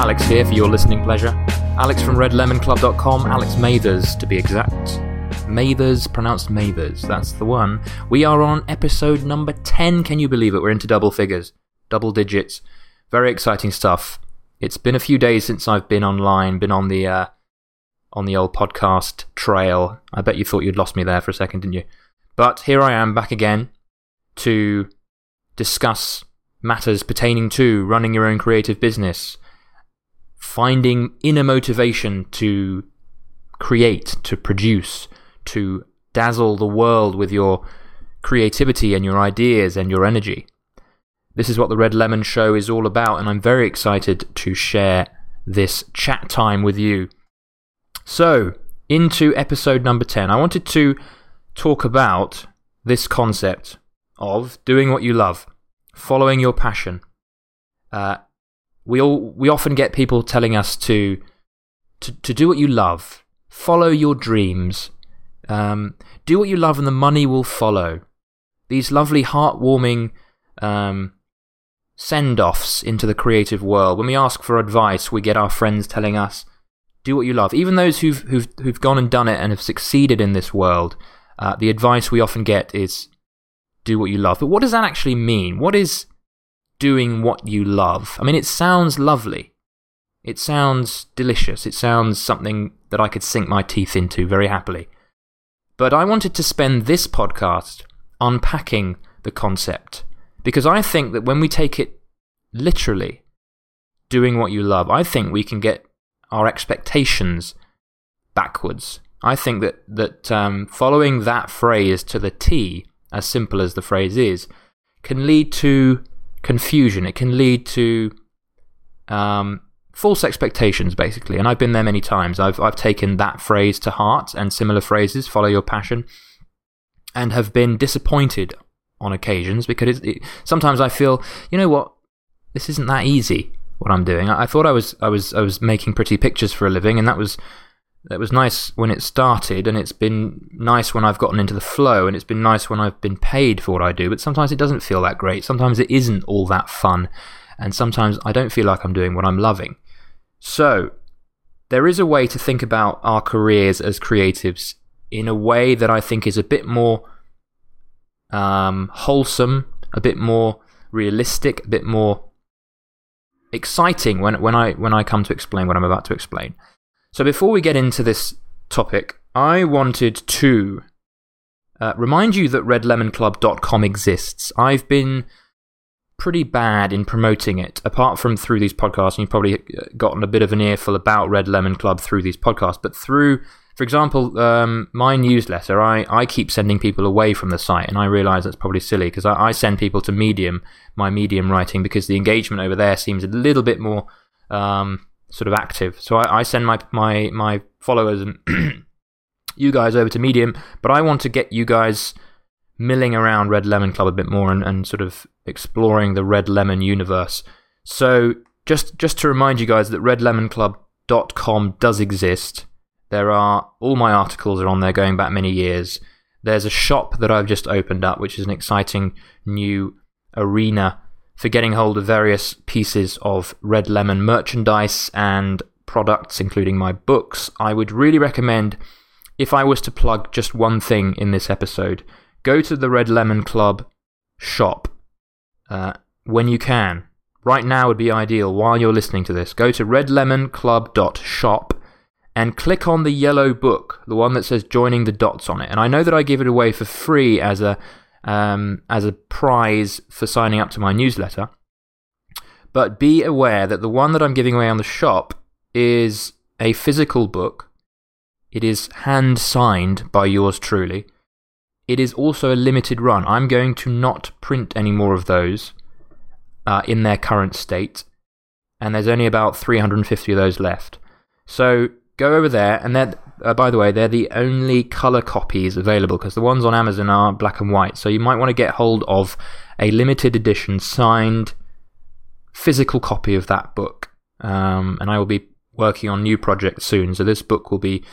Alex here for your listening pleasure. Alex from redlemonclub.com, Alex Mathers to be exact. Mathers, pronounced Mathers, that's the one. We are on episode number 10, can you believe it? We're into double figures, double digits. Very exciting stuff. It's been a few days since I've been online, been on the, uh, on the old podcast trail. I bet you thought you'd lost me there for a second, didn't you? But here I am back again to discuss matters pertaining to running your own creative business, finding inner motivation to create, to produce, to dazzle the world with your creativity and your ideas and your energy. This is what the Red Lemon Show is all about, and I'm very excited to share this chat time with you. So, into episode number 10, I wanted to talk about this concept of doing what you love following your passion. Uh, we all we often get people telling us to to to do what you love, follow your dreams, um, do what you love, and the money will follow. These lovely, heartwarming um, send offs into the creative world. When we ask for advice, we get our friends telling us, "Do what you love." Even those who've who've who've gone and done it and have succeeded in this world, uh, the advice we often get is do what you love. But what does that actually mean? What is doing what you love? I mean, it sounds lovely. It sounds delicious. It sounds something that I could sink my teeth into very happily. But I wanted to spend this podcast unpacking the concept because I think that when we take it literally, doing what you love, I think we can get our expectations backwards. I think that, that um, following that phrase to the T as simple as the phrase is, can lead to confusion. It can lead to um, false expectations, basically. And I've been there many times. I've, I've taken that phrase to heart and similar phrases, follow your passion, and have been disappointed on occasions because it, it, sometimes I feel, you know what, this isn't that easy. What I'm doing, I, I thought I was, I was, I was making pretty pictures for a living, and that was it was nice when it started, and it's been nice when I've gotten into the flow, and it's been nice when I've been paid for what I do, but sometimes it doesn't feel that great. Sometimes it isn't all that fun, and sometimes I don't feel like I'm doing what I'm loving. So, there is a way to think about our careers as creatives in a way that I think is a bit more um, wholesome, a bit more realistic, a bit more exciting when, when, I, when I come to explain what I'm about to explain. So before we get into this topic, I wanted to uh, remind you that redlemonclub.com exists. I've been pretty bad in promoting it, apart from through these podcasts, and you've probably uh, gotten a bit of an earful about Red Lemon Club through these podcasts, but through, for example, um, my newsletter, I, I keep sending people away from the site, and I realize that's probably silly because I, I send people to Medium, my Medium writing, because the engagement over there seems a little bit more. Um, sort of active. So I, I send my, my, my followers and you guys over to Medium, but I want to get you guys milling around Red Lemon Club a bit more and, and sort of exploring the Red Lemon universe. So just, just to remind you guys that redlemonclub.com does exist. There are all my articles are on there going back many years. There's a shop that I've just opened up, which is an exciting new arena for getting hold of various pieces of Red Lemon merchandise and products, including my books, I would really recommend, if I was to plug just one thing in this episode, go to the Red Lemon Club shop uh, when you can. Right now would be ideal while you're listening to this. Go to redlemonclub.shop and click on the yellow book, the one that says joining the dots on it. And I know that I give it away for free as a um, as a prize for signing up to my newsletter. But be aware that the one that I'm giving away on the shop is a physical book. It is hand signed by yours truly. It is also a limited run. I'm going to not print any more of those uh, in their current state, and there's only about 350 of those left. So go over there, and they're, uh, by the way, they're the only color copies available because the ones on Amazon are black and white. So you might want to get hold of a limited edition signed physical copy of that book. Um, and I will be working on new projects soon, so this book will be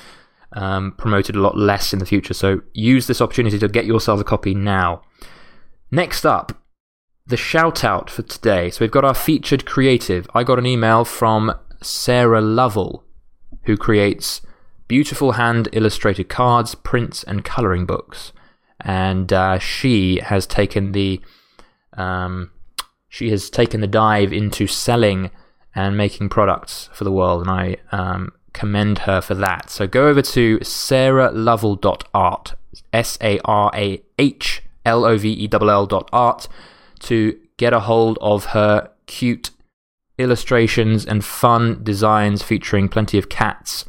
um, promoted a lot less in the future. So use this opportunity to get yourself a copy now. Next up, the shout out for today. So we've got our featured creative. I got an email from Sarah Lovell, who creates beautiful hand illustrated cards, prints, and colouring books. And uh, she has taken the um, she has taken the dive into selling and making products for the world, and I um, commend her for that. So go over to sarahlovell.art, S A R A H L O V E L L dot art, to get a hold of her cute illustrations and fun designs featuring plenty of cats,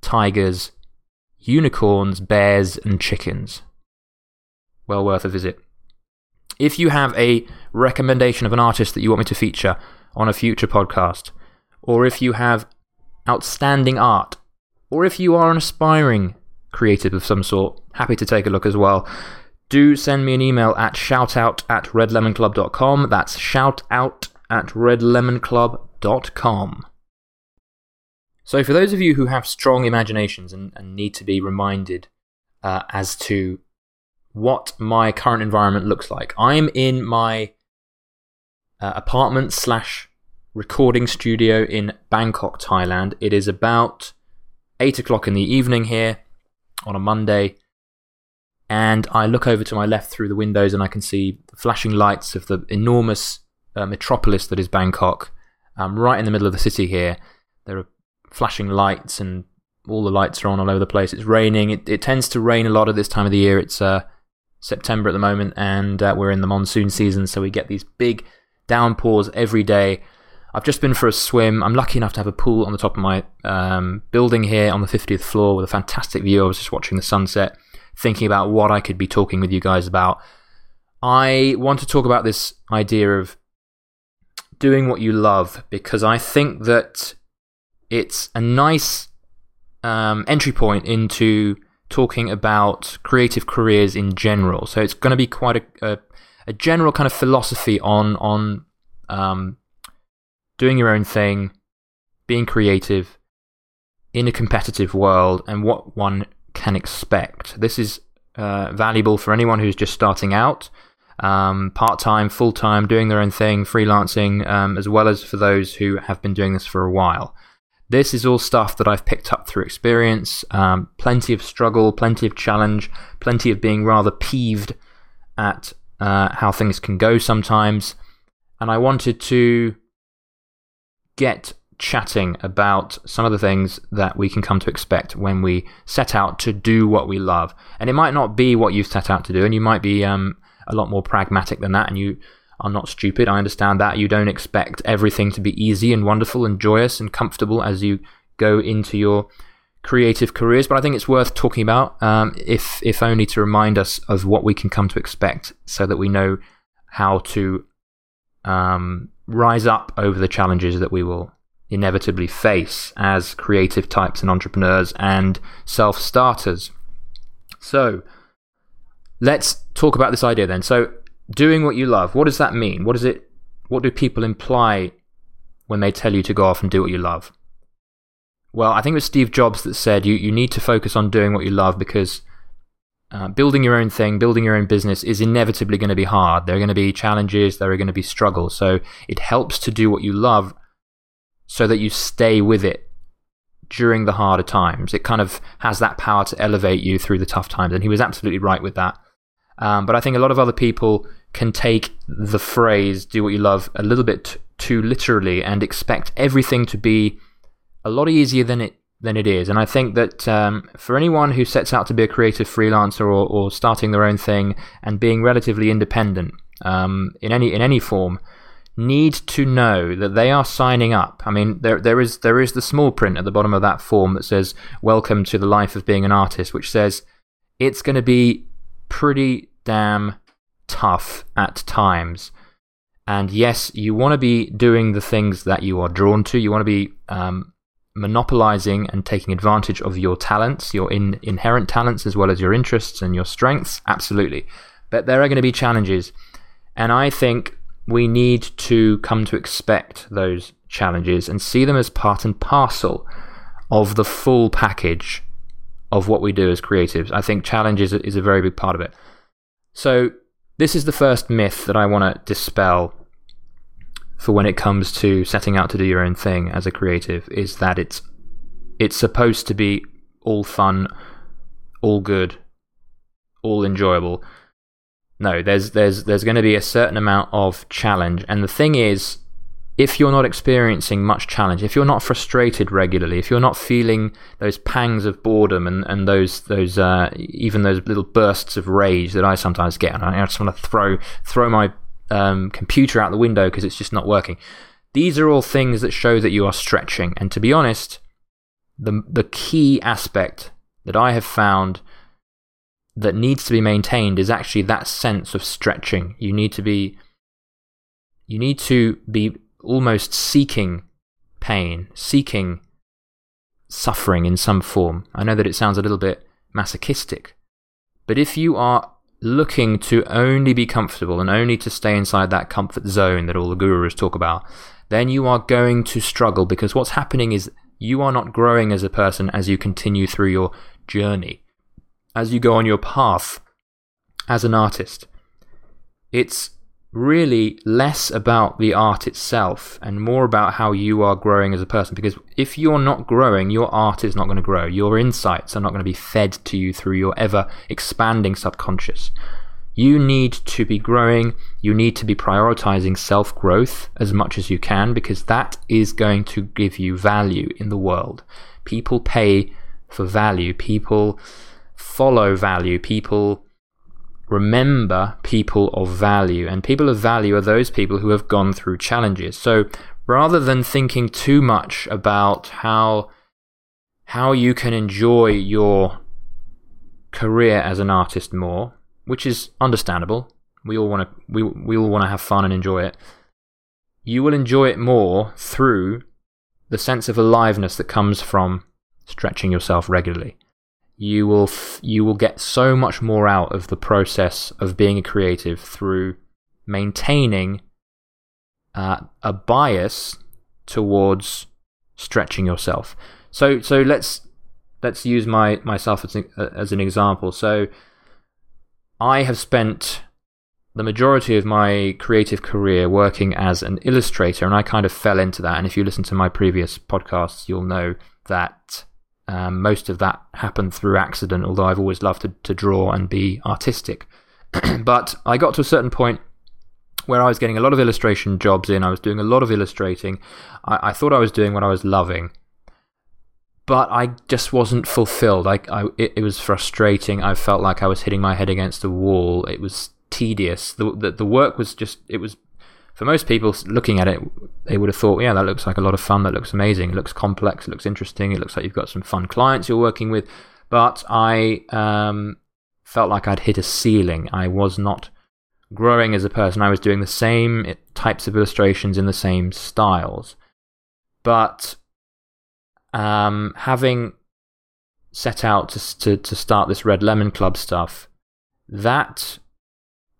tigers, unicorns, bears, and chickens. Well worth a visit. If you have a recommendation of an artist that you want me to feature on a future podcast, or if you have outstanding art, or if you are an aspiring creative of some sort, happy to take a look as well. Do send me an email at shoutout at redlemonclub.com. That's shoutout at redlemonclub.com. So, for those of you who have strong imaginations and, and need to be reminded uh, as to what my current environment looks like, I'm in my uh, apartment slash recording studio in Bangkok, Thailand. It is about 8 o'clock in the evening here on a Monday, and I look over to my left through the windows and I can see the flashing lights of the enormous metropolis that is Bangkok. Um, right in the middle of the city here. There are flashing lights and all the lights are on all over the place. It's raining. It, it tends to rain a lot at this time of the year. It's uh, September at the moment, and uh, we're in the monsoon season, so we get these big downpours every day. I've just been for a swim. I'm lucky enough to have a pool on the top of my um, building here on the 50th floor with a fantastic view. I was just watching the sunset, thinking about what I could be talking with you guys about. I want to talk about this idea of doing what you love because I think that it's a nice um, entry point into talking about creative careers in general. So it's going to be quite a, a, a general kind of philosophy on on um, doing your own thing, being creative in a competitive world, and what one can expect. This is uh, valuable for anyone who's just starting out, um, part time, full time, doing their own thing, freelancing, um, as well as for those who have been doing this for a while. This is all stuff that I've picked up through experience. Um, plenty of struggle, plenty of challenge, plenty of being rather peeved at uh, how things can go sometimes. And I wanted to get chatting about some of the things that we can come to expect when we set out to do what we love. And it might not be what you've set out to do, and you might be um, a lot more pragmatic than that, and you are not stupid. I understand that. You don't expect everything to be easy and wonderful and joyous and comfortable as you go into your creative careers, but I think it's worth talking about, um, if, if only to remind us of what we can come to expect so that we know how to um, rise up over the challenges that we will inevitably face as creative types and entrepreneurs and self starters. So, let's talk about this idea then. So, doing what you love, what does that mean? What, is it, what do people imply when they tell you to go off and do what you love? Well, I think it was Steve Jobs that said you, you need to focus on doing what you love because uh, building your own thing, building your own business is inevitably going to be hard. There are going to be challenges, there are going to be struggles. So it helps to do what you love so that you stay with it during the harder times. It kind of has that power to elevate you through the tough times. And he was absolutely right with that. Um, but I think a lot of other people can take the phrase do what you love a little bit too literally and expect everything to be a lot easier than it than it is. And I think that um, for anyone who sets out to be a creative freelancer or, or starting their own thing and being relatively independent um, in any in any form, need to know that they are signing up. I mean, there there is there is the small print at the bottom of that form that says "Welcome to the life of being an artist," which says it's going to be pretty damn tough at times. And yes, you want to be doing the things that you are drawn to. You want to be um, monopolizing and taking advantage of your talents, your in, inherent talents, as well as your interests and your strengths? Absolutely. But there are going to be challenges. And I think we need to come to expect those challenges and see them as part and parcel of the full package of what we do as creatives. I think challenges is a very big part of it. So, this is the first myth that I want to dispel for when it comes to setting out to do your own thing as a creative is that it's it's supposed to be all fun, all good, all enjoyable. No, there's there's there's going to be a certain amount of challenge, and the thing is, if you're not experiencing much challenge, if you're not frustrated regularly, if you're not feeling those pangs of boredom and, and those those uh, even those little bursts of rage that I sometimes get, and I just want to throw throw my um, computer out the window because it's just not working. These are all things that show that you are stretching. And to be honest, the the key aspect that I have found that needs to be maintained is actually that sense of stretching. You need to be you need to be almost seeking pain, seeking suffering in some form. I know that it sounds a little bit masochistic, but if you are looking to only be comfortable and only to stay inside that comfort zone that all the gurus talk about, then you are going to struggle because what's happening is you are not growing as a person as you continue through your journey, as you go on your path as an artist. It's really less about the art itself and more about how you are growing as a person. Because if you're not growing, your art is not going to grow. Your insights are not going to be fed to you through your ever expanding subconscious. You need to be growing. You need to be prioritizing self growth as much as you can because that is going to give you value in the world. People pay for value. People follow value. People remember people of value. And people of value are those people who have gone through challenges. So rather than thinking too much about how how you can enjoy your career as an artist more, which is understandable. We all want to we we all want to have fun and enjoy it. You will enjoy it more through the sense of aliveness that comes from stretching yourself regularly you will f- you will get so much more out of the process of being a creative through maintaining uh, a bias towards stretching yourself. So so let's let's use my myself as as an example. So I have spent the majority of my creative career working as an illustrator, and I kind of fell into that. And if you listen to my previous podcasts, you'll know that um, most of that happened through accident, although I've always loved to, to draw and be artistic. but I got to a certain point where I was getting a lot of illustration jobs in. I was doing a lot of illustrating. I, I thought I was doing what I was loving, but I just wasn't fulfilled. I, I it, it, was frustrating. I felt like I was hitting my head against a wall. It was tedious. The, the, the work was just, it was for most people looking at it, they would have thought, yeah, that looks like a lot of fun. That looks amazing. It looks complex. It looks interesting. It looks like you've got some fun clients you're working with. But I um, felt like I'd hit a ceiling. I was not growing as a person. I was doing the same types of illustrations in the same styles. But um, having set out to, to, to start this Red Lemon Club stuff, that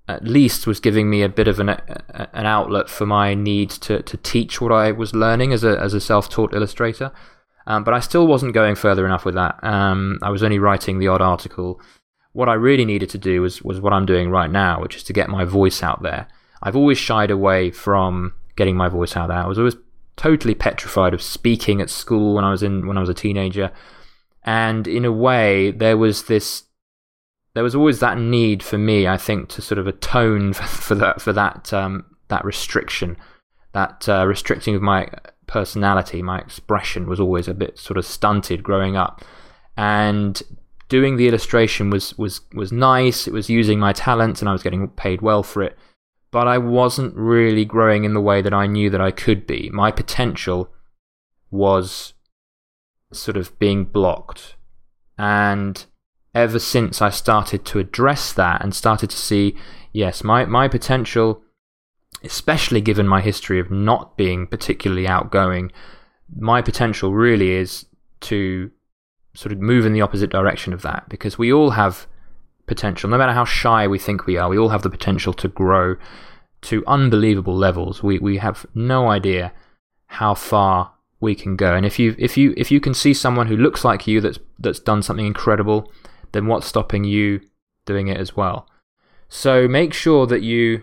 at least was giving me a bit of an an outlet for my need to to teach what I was learning as a as a self taught illustrator. Um, but I still wasn't going further enough with that. Um, I was only writing the odd article. What I really needed to do was was what I'm doing right now, which is to get my voice out there. I've always shied away from getting my voice out there. I was always totally petrified of speaking at school when I was in when I was a teenager. And in a way, there was this there was always that need for me, I think, to sort of atone for, for that for that um, that restriction, that uh, restricting of my personality, my expression was always a bit sort of stunted growing up, and doing the illustration was was was nice. It was using my talents, and I was getting paid well for it. But I wasn't really growing in the way that I knew that I could be. My potential was sort of being blocked, and ever since I started to address that and started to see, yes, my, my potential, especially given my history of not being particularly outgoing, my potential really is to sort of move in the opposite direction of that because we all have potential. No matter how shy we think we are, we all have the potential to grow to unbelievable levels. We, we have no idea how far we can go. And if you, if, you, if you can see someone who looks like you that's, that's done something incredible, then what's stopping you doing it as well? So make sure that you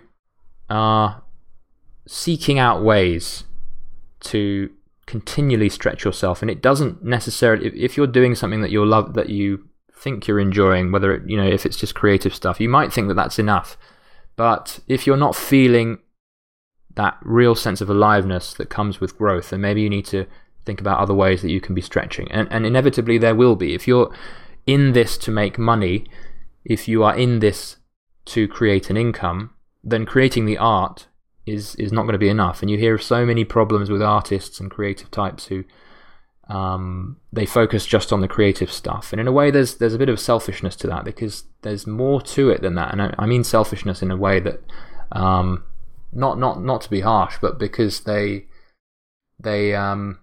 are seeking out ways to continually stretch yourself. And it doesn't necessarily if you're doing something that you love that you think you're enjoying whether it, you know if it's just creative stuff you might think that that's enough. But if you're not feeling that real sense of aliveness that comes with growth then maybe you need to think about other ways that you can be stretching. And and inevitably there will be. If you're in this to make money if you are in this to create an income then creating the art is is not going to be enough. And you hear of so many problems with artists and creative types who um, they focus just on the creative stuff. And in a way, there's there's a bit of selfishness to that because there's more to it than that. And I, I mean selfishness in a way that um, not not not to be harsh, but because they they um,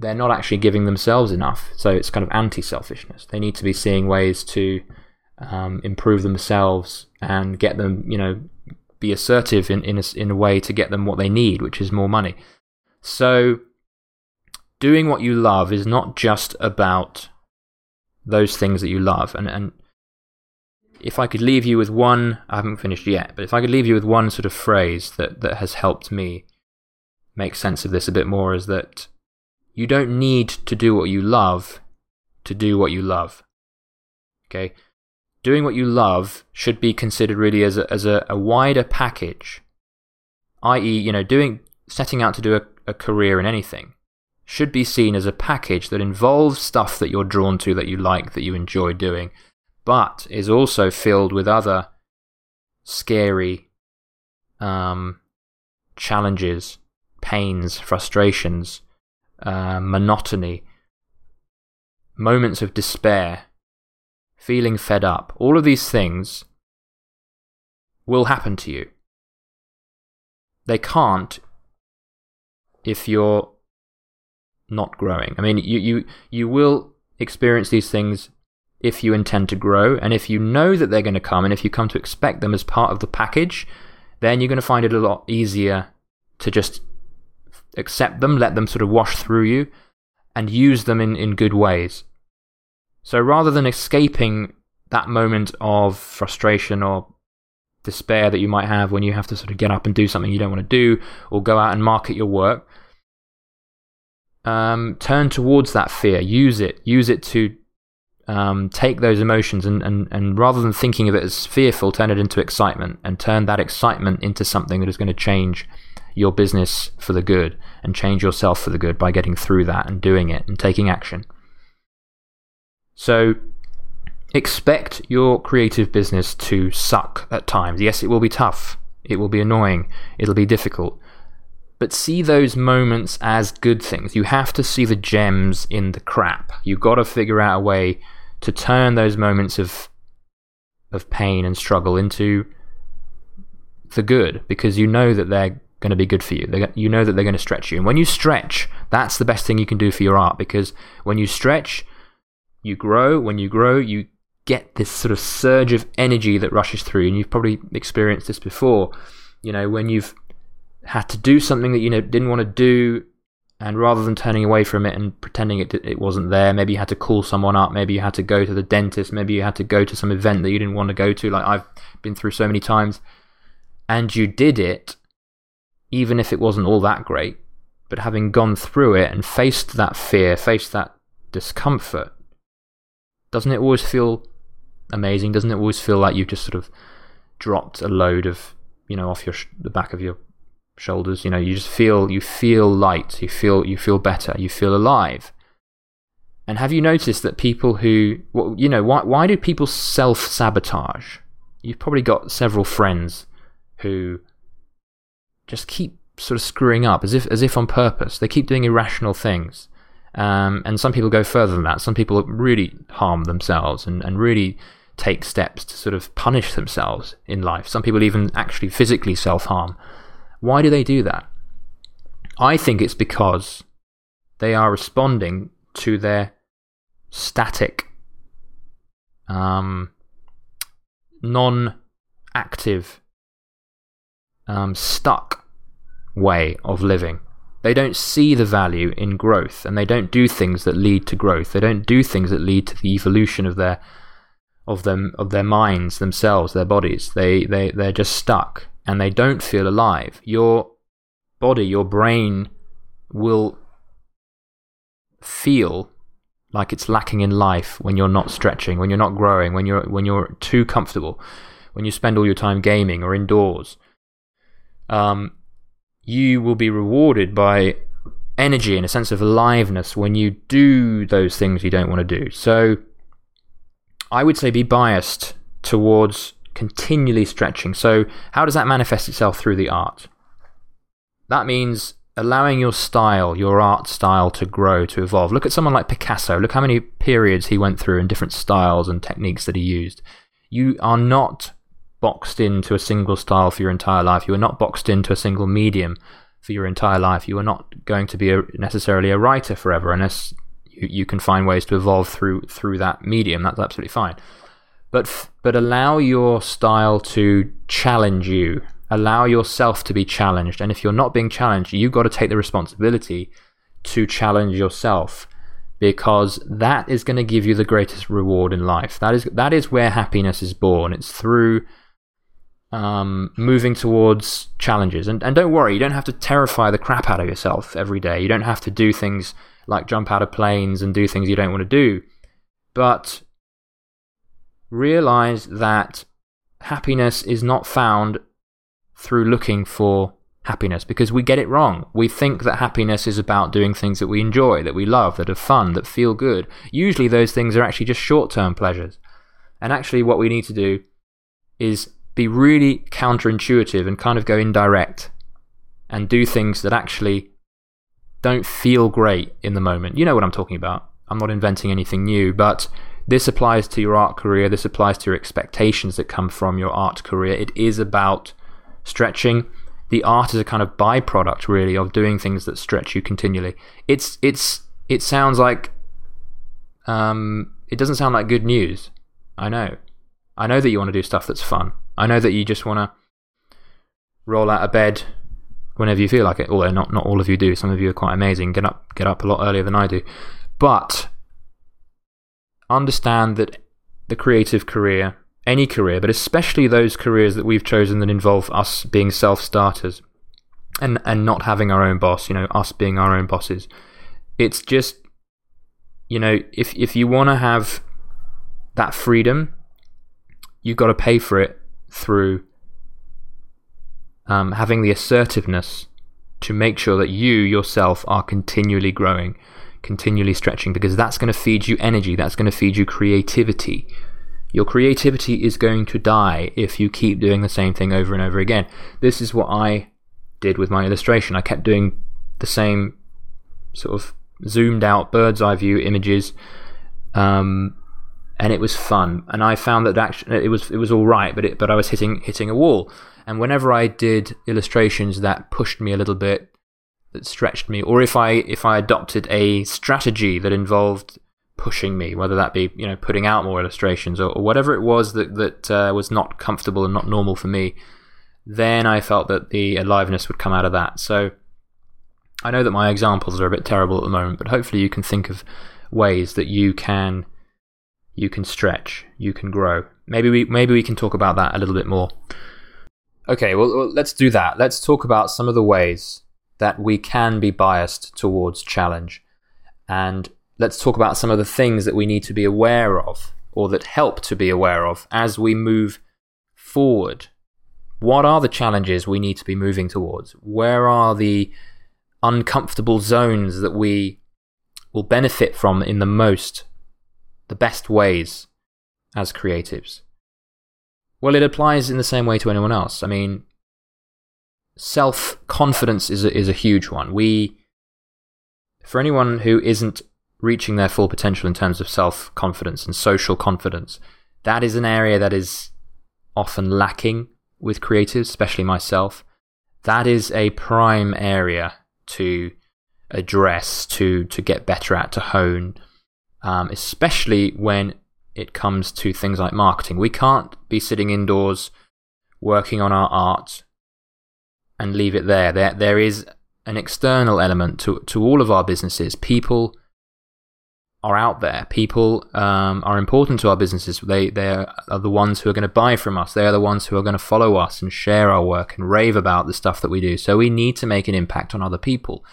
they're not actually giving themselves enough. So it's kind of anti-selfishness. They need to be seeing ways to um, improve themselves and get them, you know, be assertive in in a, in a way to get them what they need, which is more money. So, doing what you love is not just about those things that you love. And and if I could leave you with one, I haven't finished yet, but if I could leave you with one sort of phrase that that has helped me make sense of this a bit more, is that you don't need to do what you love to do what you love. Okay doing what you love should be considered really as a, as a, a wider package, i.e., you know, doing setting out to do a, a career in anything should be seen as a package that involves stuff that you're drawn to, that you like, that you enjoy doing, but is also filled with other scary um, challenges, pains, frustrations, uh, monotony, moments of despair feeling fed up, all of these things will happen to you. They can't if you're not growing. I mean, you, you, you will experience these things if you intend to grow, and if you know that they're going to come, and if you come to expect them as part of the package, then you're going to find it a lot easier to just accept them, let them sort of wash through you, and use them in, in good ways. So rather than escaping that moment of frustration or despair that you might have when you have to sort of get up and do something you don't want to do or go out and market your work, um, turn towards that fear, use it, use it to um, take those emotions and, and, and rather than thinking of it as fearful, turn it into excitement and turn that excitement into something that is going to change your business for the good and change yourself for the good by getting through that and doing it and taking action. So expect your creative business to suck at times. Yes, it will be tough. It will be annoying. It'll be difficult. But see those moments as good things. You have to see the gems in the crap. You've got to figure out a way to turn those moments of of pain and struggle into the good because you know that they're going to be good for you. They're, you know that they're going to stretch you. And when you stretch, that's the best thing you can do for your art because when you stretch, you grow. When you grow, you get this sort of surge of energy that rushes through. And you've probably experienced this before. You know, when you've had to do something that you know, didn't want to do, and rather than turning away from it and pretending it, it wasn't there, maybe you had to call someone up, maybe you had to go to the dentist, maybe you had to go to some event that you didn't want to go to, like I've been through so many times, and you did it, even if it wasn't all that great. But having gone through it and faced that fear, faced that discomfort, doesn't it always feel amazing? Doesn't it always feel like you've just sort of dropped a load of, you know, off your the back of your shoulders? You know, you just feel you feel light. You feel you feel better. You feel alive. And have you noticed that people who, well, you know, why why do people self sabotage? You've probably got several friends who just keep sort of screwing up as if as if on purpose. They keep doing irrational things. Um, and some people go further than that. Some people really harm themselves and, and really take steps to sort of punish themselves in life. Some people even actually physically self harm. Why do they do that? I think it's because they are responding to their static, um, non active, um, stuck way of living. They don't see the value in growth and they don't do things that lead to growth. They don't do things that lead to the evolution of their of them of their minds themselves, their bodies. They they they're just stuck and they don't feel alive. Your body, your brain will feel like it's lacking in life when you're not stretching, when you're not growing, when you're when you're too comfortable, when you spend all your time gaming or indoors. Um, you will be rewarded by energy and a sense of aliveness when you do those things you don't want to do. So, I would say be biased towards continually stretching. So, how does that manifest itself through the art? That means allowing your style, your art style, to grow, to evolve. Look at someone like Picasso. Look how many periods he went through and different styles and techniques that he used. You are not boxed into a single style for your entire life. You are not boxed into a single medium for your entire life. You are not going to be a, necessarily a writer forever unless you, you can find ways to evolve through through that medium. That's absolutely fine. But but allow your style to challenge you allow yourself to be challenged. And if you're not being challenged, you've got to take the responsibility to challenge yourself because that is going to give you the greatest reward in life. That is, that is where happiness is born. It's through um, moving towards challenges. And, and don't worry, you don't have to terrify the crap out of yourself every day. You don't have to do things like jump out of planes and do things you don't want to do. But realize that happiness is not found through looking for happiness because we get it wrong. We think that happiness is about doing things that we enjoy, that we love, that are fun, that feel good. Usually, those things are actually just short term pleasures. And actually, what we need to do is be really counterintuitive and kind of go indirect and do things that actually don't feel great in the moment. You know what I'm talking about. I'm not inventing anything new, but this applies to your art career. This applies to your expectations that come from your art career. It is about stretching. The art is a kind of byproduct, really, of doing things that stretch you continually. It's it's it sounds like um, it doesn't sound like good news. I know. I know that you want to do stuff that's fun. I know that you just want to roll out of bed whenever you feel like it. Although not not all of you do. Some of you are quite amazing. Get up get up a lot earlier than I do. But understand that the creative career any career, but especially those careers that we've chosen that involve us being self starters and, and not having our own boss, you know, us being our own bosses. It's just, you know, if, if you want to have that freedom, you've got to pay for it through um, having the assertiveness to make sure that you yourself are continually growing, continually stretching, because that's going to feed you energy, that's going to feed you creativity your creativity is going to die if you keep doing the same thing over and over again. This is what I did with my illustration. I kept doing the same sort of zoomed out bird's eye view images, um, and it was fun. And I found that it was it was all right, but it, but I was hitting hitting a wall. And whenever I did illustrations that pushed me a little bit, that stretched me, or if I if I adopted a strategy that involved pushing me, whether that be you know putting out more illustrations or, or whatever it was that that uh, was not comfortable and not normal for me, then I felt that the aliveness would come out of that. So I know that my examples are a bit terrible at the moment, but hopefully you can think of ways that you can you can stretch, you can grow. Maybe we maybe we can talk about that a little bit more. Okay, well, well let's do that. Let's talk about some of the ways that we can be biased towards challenge. And let's talk about some of the things that we need to be aware of or that help to be aware of as we move forward. What are the challenges we need to be moving towards? Where are the uncomfortable zones that we will benefit from in the most, the best ways as creatives? Well, it applies in the same way to anyone else. I mean, self confidence is a, is a huge one. We, for anyone who isn't reaching their full potential in terms of self confidence and social confidence. That is an area that is often lacking with creatives, especially myself. That is a prime area to address, to, to get better at, to hone, um, especially when it comes to things like marketing. We can't be sitting indoors working on our art and leave it there. There, there is an external element to, to all of our businesses. People are out there. People um, are important to our businesses. They they are the ones who are going to buy from us. They are the ones who are going to follow us and share our work and rave about the stuff that we do. So we need to make an impact on other people.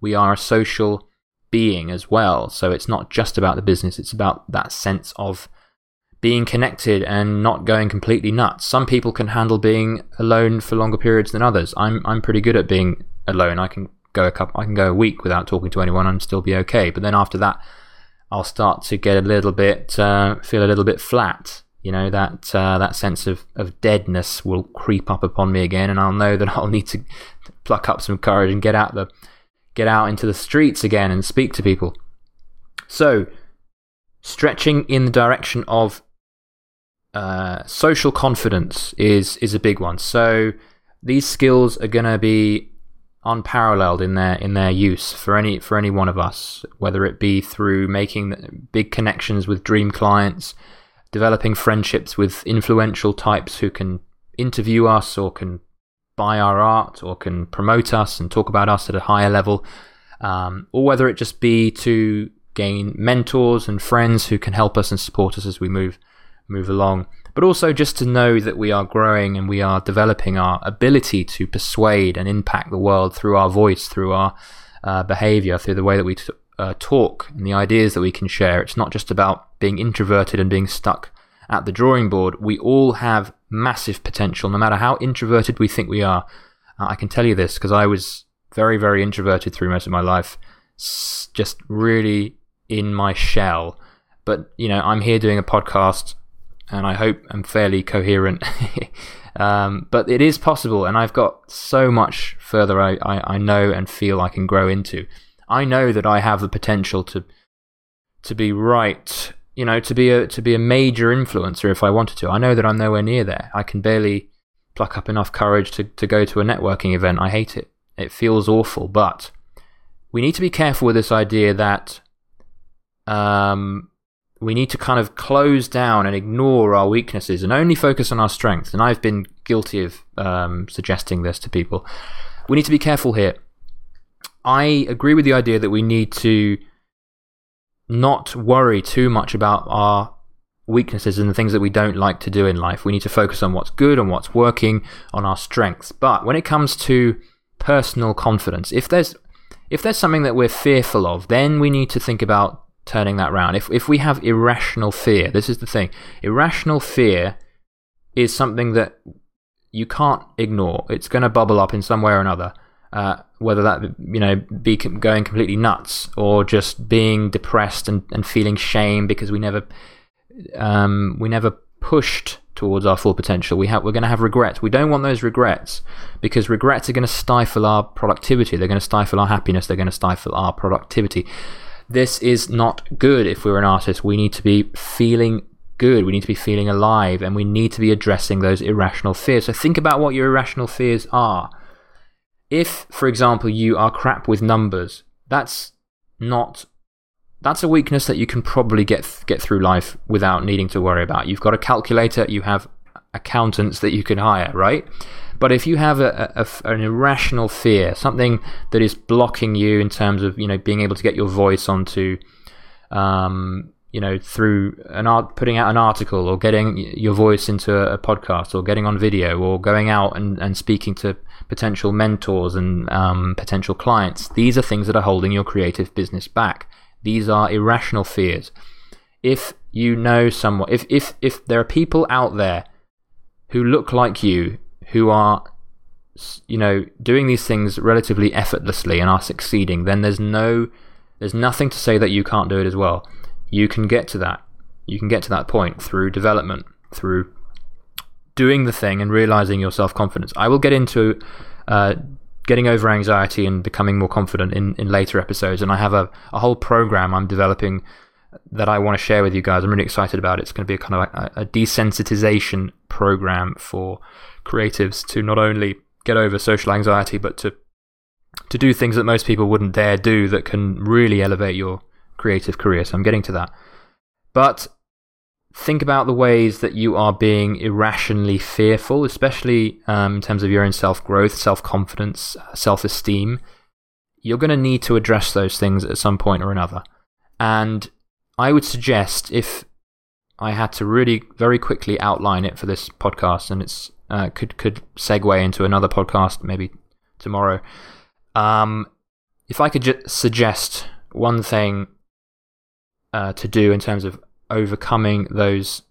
We are a social being as well. So it's not just about the business. It's about that sense of being connected and not going completely nuts. Some people can handle being alone for longer periods than others. I'm I'm pretty good at being alone. I can go a couple, I can go a week without talking to anyone and still be okay. But then after that, I'll start to get a little bit, uh, feel a little bit flat. You know that uh, that sense of, of deadness will creep up upon me again, and I'll know that I'll need to pluck up some courage and get out the get out into the streets again and speak to people. So, stretching in the direction of uh, social confidence is is a big one. So, these skills are going to be unparalleled in their in their use for any for any one of us, whether it be through making big connections with dream clients, developing friendships with influential types who can interview us or can buy our art or can promote us and talk about us at a higher level, um, or whether it just be to gain mentors and friends who can help us and support us as we move move along but also just to know that we are growing and we are developing our ability to persuade and impact the world through our voice, through our uh, behavior, through the way that we t- uh, talk and the ideas that we can share. It's not just about being introverted and being stuck at the drawing board. We all have massive potential, no matter how introverted we think we are. Uh, I can tell you this because I was very, very introverted through most of my life, s- just really in my shell. But, you know, I'm here doing a podcast and I hope I'm fairly coherent. um, but it is possible, and I've got so much further I, I, I, know and feel I can grow into. I know that I have the potential to to be right, you know, to be a to be a major influencer if I wanted to. I know that I'm nowhere near there. I can barely pluck up enough courage to, to go to a networking event. I hate it. It feels awful, but we need to be careful with this idea that um, we need to kind of close down and ignore our weaknesses and only focus on our strengths. And I've been guilty of um, suggesting this to people. We need to be careful here. I agree with the idea that we need to not worry too much about our weaknesses and the things that we don't like to do in life. We need to focus on what's good and what's working, on our strengths. But when it comes to personal confidence, if there's if there's something that we're fearful of, then we need to think about turning that round. If if we have irrational fear, this is the thing. Irrational fear is something that you can't ignore. It's going to bubble up in some way or another. Uh, whether that you know be going completely nuts or just being depressed and, and feeling shame because we never um, we never pushed towards our full potential. We have we're going to have regrets. We don't want those regrets because regrets are going to stifle our productivity. They're going to stifle our happiness. They're going to stifle our productivity this is not good if we're an artist. We need to be feeling good. We need to be feeling alive and we need to be addressing those irrational fears. So think about what your irrational fears are. If, for example, you are crap with numbers, that's not that's a weakness that you can probably get get through life without needing to worry about. You've got a calculator, you have accountants that you can hire, right? But if you have a, a, an irrational fear, something that is blocking you in terms of you know being able to get your voice onto, um, you know, through an art, putting out an article or getting your voice into a, a podcast or getting on video or going out and, and speaking to potential mentors and um, potential clients, these are things that are holding your creative business back. These are irrational fears. If you know someone, if if if there are people out there who look like you who are you know doing these things relatively effortlessly and are succeeding then there's no there's nothing to say that you can't do it as well you can get to that you can get to that point through development through doing the thing and realizing your self-confidence i will get into uh, getting over anxiety and becoming more confident in, in later episodes and i have a, a whole program i'm developing that I want to share with you guys. I'm really excited about it. It's going to be a kind of a, a desensitization program for creatives to not only get over social anxiety, but to to do things that most people wouldn't dare do that can really elevate your creative career. So I'm getting to that. But think about the ways that you are being irrationally fearful, especially um, in terms of your own self growth, self confidence, self esteem. You're going to need to address those things at some point or another. And I would suggest if I had to really very quickly outline it for this podcast, and it's uh, could could segue into another podcast maybe tomorrow. Um, if I could ju- suggest one thing uh, to do in terms of overcoming those,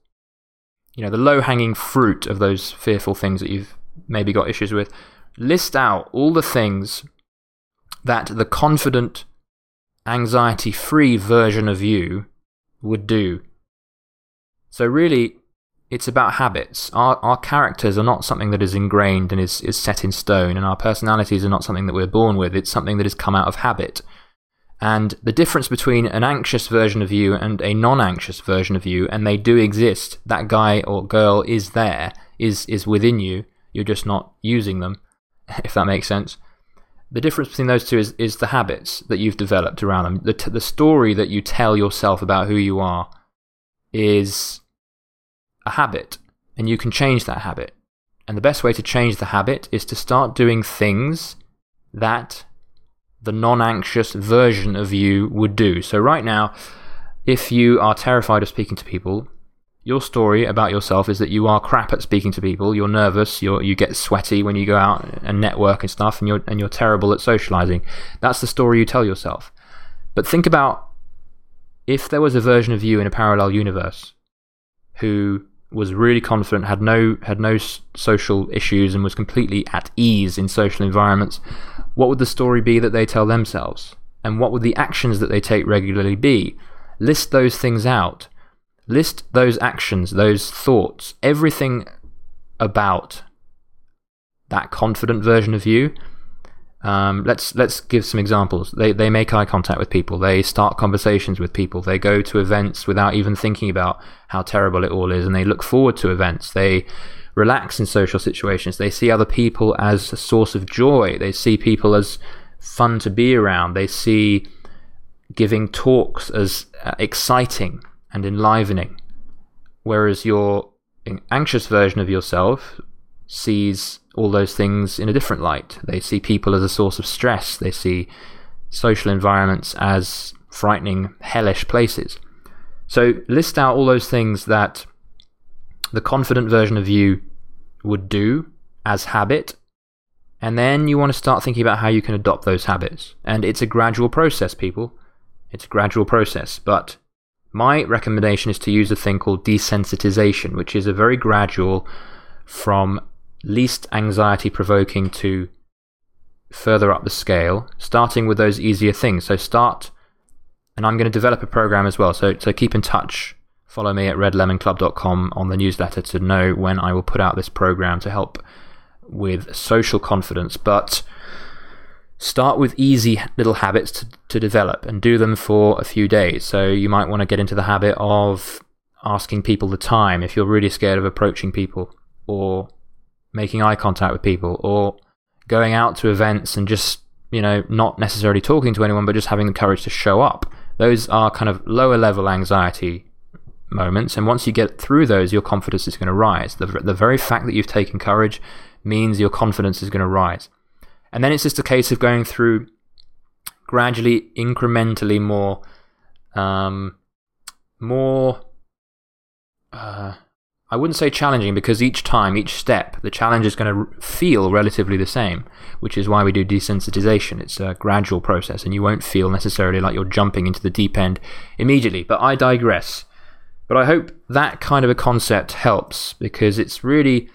you know, the low hanging fruit of those fearful things that you've maybe got issues with, list out all the things that the confident, anxiety free version of you would do. So, really, it's about habits. Our, our characters are not something that is ingrained and is, is set in stone, and our personalities are not something that we're born with. It's something that has come out of habit. And the difference between an anxious version of you and a non anxious version of you, and they do exist, that guy or girl is there, is, is within you. You're just not using them, if that makes sense. The difference between those two is, is the habits that you've developed around them. The, t- the story that you tell yourself about who you are is a habit, and you can change that habit. And the best way to change the habit is to start doing things that the non anxious version of you would do. So, right now, if you are terrified of speaking to people, your story about yourself is that you are crap at speaking to people. You're nervous. You're, you get sweaty when you go out and network and stuff, and you're, and you're terrible at socializing. That's the story you tell yourself. But think about if there was a version of you in a parallel universe who was really confident, had no, had no social issues, and was completely at ease in social environments, what would the story be that they tell themselves? And what would the actions that they take regularly be? List those things out. List those actions, those thoughts, everything about that confident version of you. Um, let's let's give some examples. They they make eye contact with people. They start conversations with people. They go to events without even thinking about how terrible it all is, and they look forward to events. They relax in social situations. They see other people as a source of joy. They see people as fun to be around. They see giving talks as uh, exciting and enlivening. Whereas your anxious version of yourself sees all those things in a different light. They see people as a source of stress. They see social environments as frightening, hellish places. So list out all those things that the confident version of you would do as habit. And then you want to start thinking about how you can adopt those habits. And it's a gradual process, people. It's a gradual process. But my recommendation is to use a thing called desensitization, which is a very gradual from least anxiety provoking to further up the scale, starting with those easier things. So start, and I'm going to develop a program as well. So, so keep in touch Follow me at redlemonclub.com on the newsletter to know when I will put out this program to help with social confidence. But start with easy little habits to, to develop and do them for a few days. So you might want to get into the habit of asking people the time if you're really scared of approaching people, or making eye contact with people, or going out to events and just, you know, not necessarily talking to anyone, but just having the courage to show up. Those are kind of lower level anxiety moments. And once you get through those, your confidence is going to rise. The, the very fact that you've taken courage means your confidence is going to rise. And then it's just a case of going through gradually, incrementally more, um, more, uh, I wouldn't say challenging because each time, each step, the challenge is going to feel relatively the same, which is why we do desensitization. It's a gradual process and you won't feel necessarily like you're jumping into the deep end immediately. But I digress. But I hope that kind of a concept helps because it's really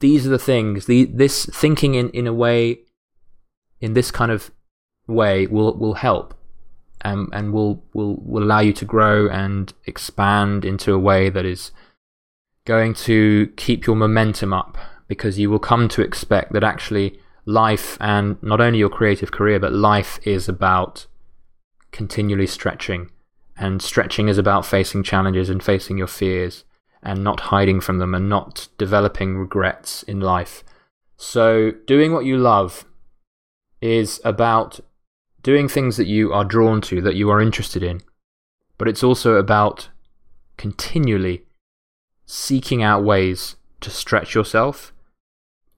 these are the things, the, this thinking in, in a way, in this kind of way, will, will help and, and will, will, will allow you to grow and expand into a way that is going to keep your momentum up because you will come to expect that actually life and not only your creative career, but life is about continually stretching and stretching is about facing challenges and facing your fears and not hiding from them and not developing regrets in life. So, doing what you love is about doing things that you are drawn to, that you are interested in. But it's also about continually seeking out ways to stretch yourself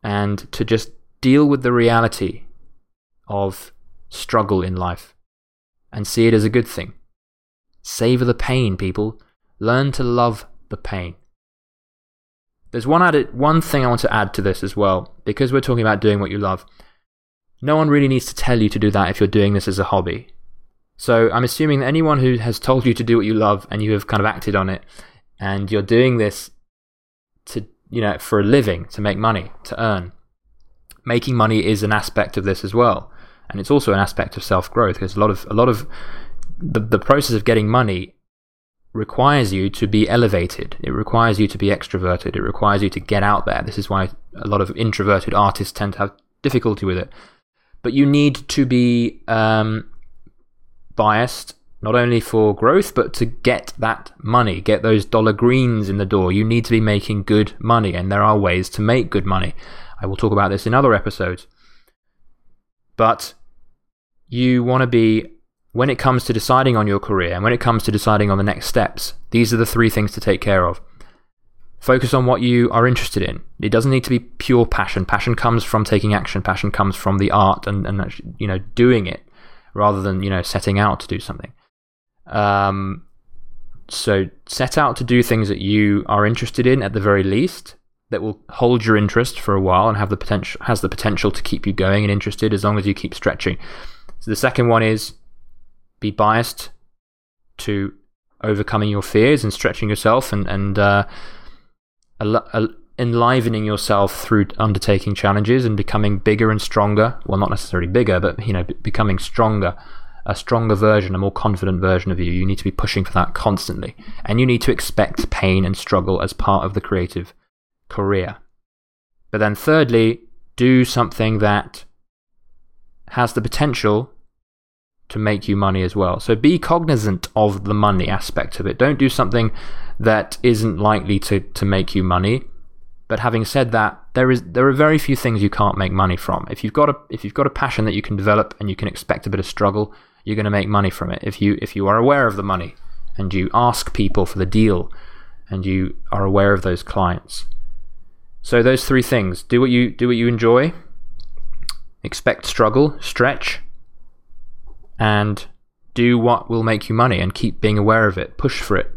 and to just deal with the reality of struggle in life and see it as a good thing Savor the pain, people. Learn to love the pain. There's one added one thing I want to add to this as well, because we're talking about doing what you love. No one really needs to tell you to do that if you're doing this as a hobby. So I'm assuming that anyone who has told you to do what you love and you have kind of acted on it, and you're doing this to you know for a living, to make money, to earn. Making money is an aspect of this as well, and it's also an aspect of self growth because a lot of a lot of the, the process of getting money requires you to be elevated. It requires you to be extroverted. It requires you to get out there. This is why a lot of introverted artists tend to have difficulty with it. But you need to be um, biased not only for growth, but to get that money, get those dollar greens in the door. You need to be making good money, and there are ways to make good money. I will talk about this in other episodes. But you want to be when it comes to deciding on your career and when it comes to deciding on the next steps, these are the three things to take care of. Focus on what you are interested in. It doesn't need to be pure passion. Passion comes from taking action. Passion comes from the art and, and you know doing it rather than you know setting out to do something. Um, so set out to do things that you are interested in at the very least that will hold your interest for a while and have the potential has the potential to keep you going and interested as long as you keep stretching. So the second one is be biased to overcoming your fears and stretching yourself and and uh, enlivening yourself through undertaking challenges and becoming bigger and stronger. Well, not necessarily bigger, but you know, becoming stronger, a stronger version, a more confident version of you. You need to be pushing for that constantly, and you need to expect pain and struggle as part of the creative career. But then, thirdly, do something that has the potential to make you money as well. So be cognizant of the money aspect of it. Don't do something that isn't likely to, to make you money. But having said that, there is there are very few things you can't make money from. If you've got a if you've got a passion that you can develop and you can expect a bit of struggle, you're going to make money from it. If you if you are aware of the money and you ask people for the deal and you are aware of those clients. So those three things: do what you do what you enjoy, expect struggle, stretch, and do what will make you money and keep being aware of it. Push for it.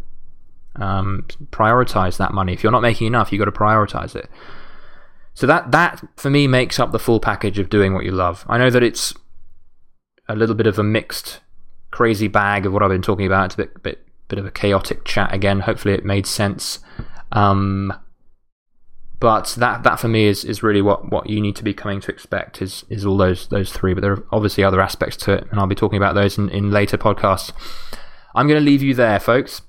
Um, prioritize that money. If you're not making enough, you've got to prioritize it. So that that for me makes up the full package of doing what you love. I know that it's a little bit of a mixed, crazy bag of what I've been talking about. It's a bit bit bit of a chaotic chat again. Hopefully, it made sense. Um, but that that for me is, is really what, what you need to be coming to expect is is all those those three. But there are obviously other aspects to it, and I'll be talking about those in, in later podcasts. I'm going to leave you there, folks.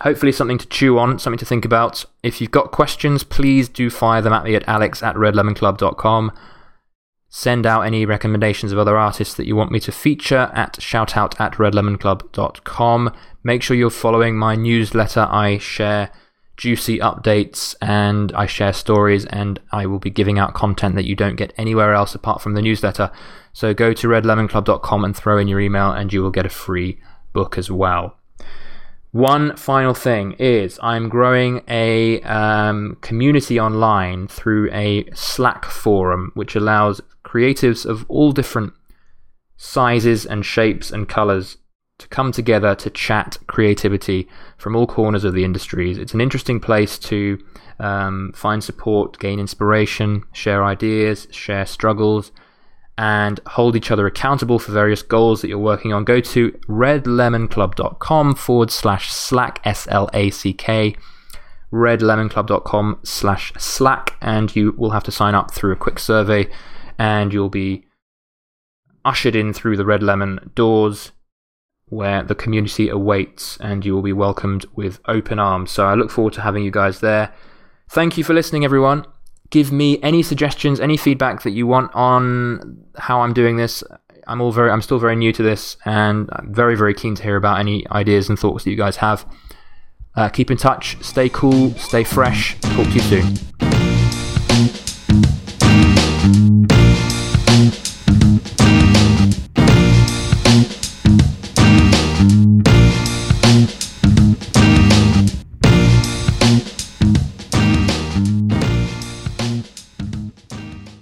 Hopefully, something to chew on, something to think about. If you've got questions, please do fire them at me at alex at redlemonclub.com. Send out any recommendations of other artists that you want me to feature at shoutout at redlemonclub.com. Make sure you're following my newsletter. I share juicy updates and I share stories and I will be giving out content that you don't get anywhere else apart from the newsletter. So go to redlemonclub.com and throw in your email and you will get a free book as well. One final thing is I'm growing a um, community online through a Slack forum, which allows creatives of all different sizes and shapes and colors to come together to chat creativity from all corners of the industries. It's an interesting place to um, find support, gain inspiration, share ideas, share struggles, and hold each other accountable for various goals that you're working on. Go to redlemonclub.com forward slash slack, S L A C K, redlemonclub.com slash slack, and you will have to sign up through a quick survey, and you'll be ushered in through the Red Lemon doors where the community awaits and you will be welcomed with open arms. So I look forward to having you guys there. Thank you for listening, everyone. Give me any suggestions, any feedback that you want on how I'm doing this. I'm all very, I'm still very new to this, and I'm very, very keen to hear about any ideas and thoughts that you guys have. Uh, keep in touch, stay cool, stay fresh. Talk to you soon.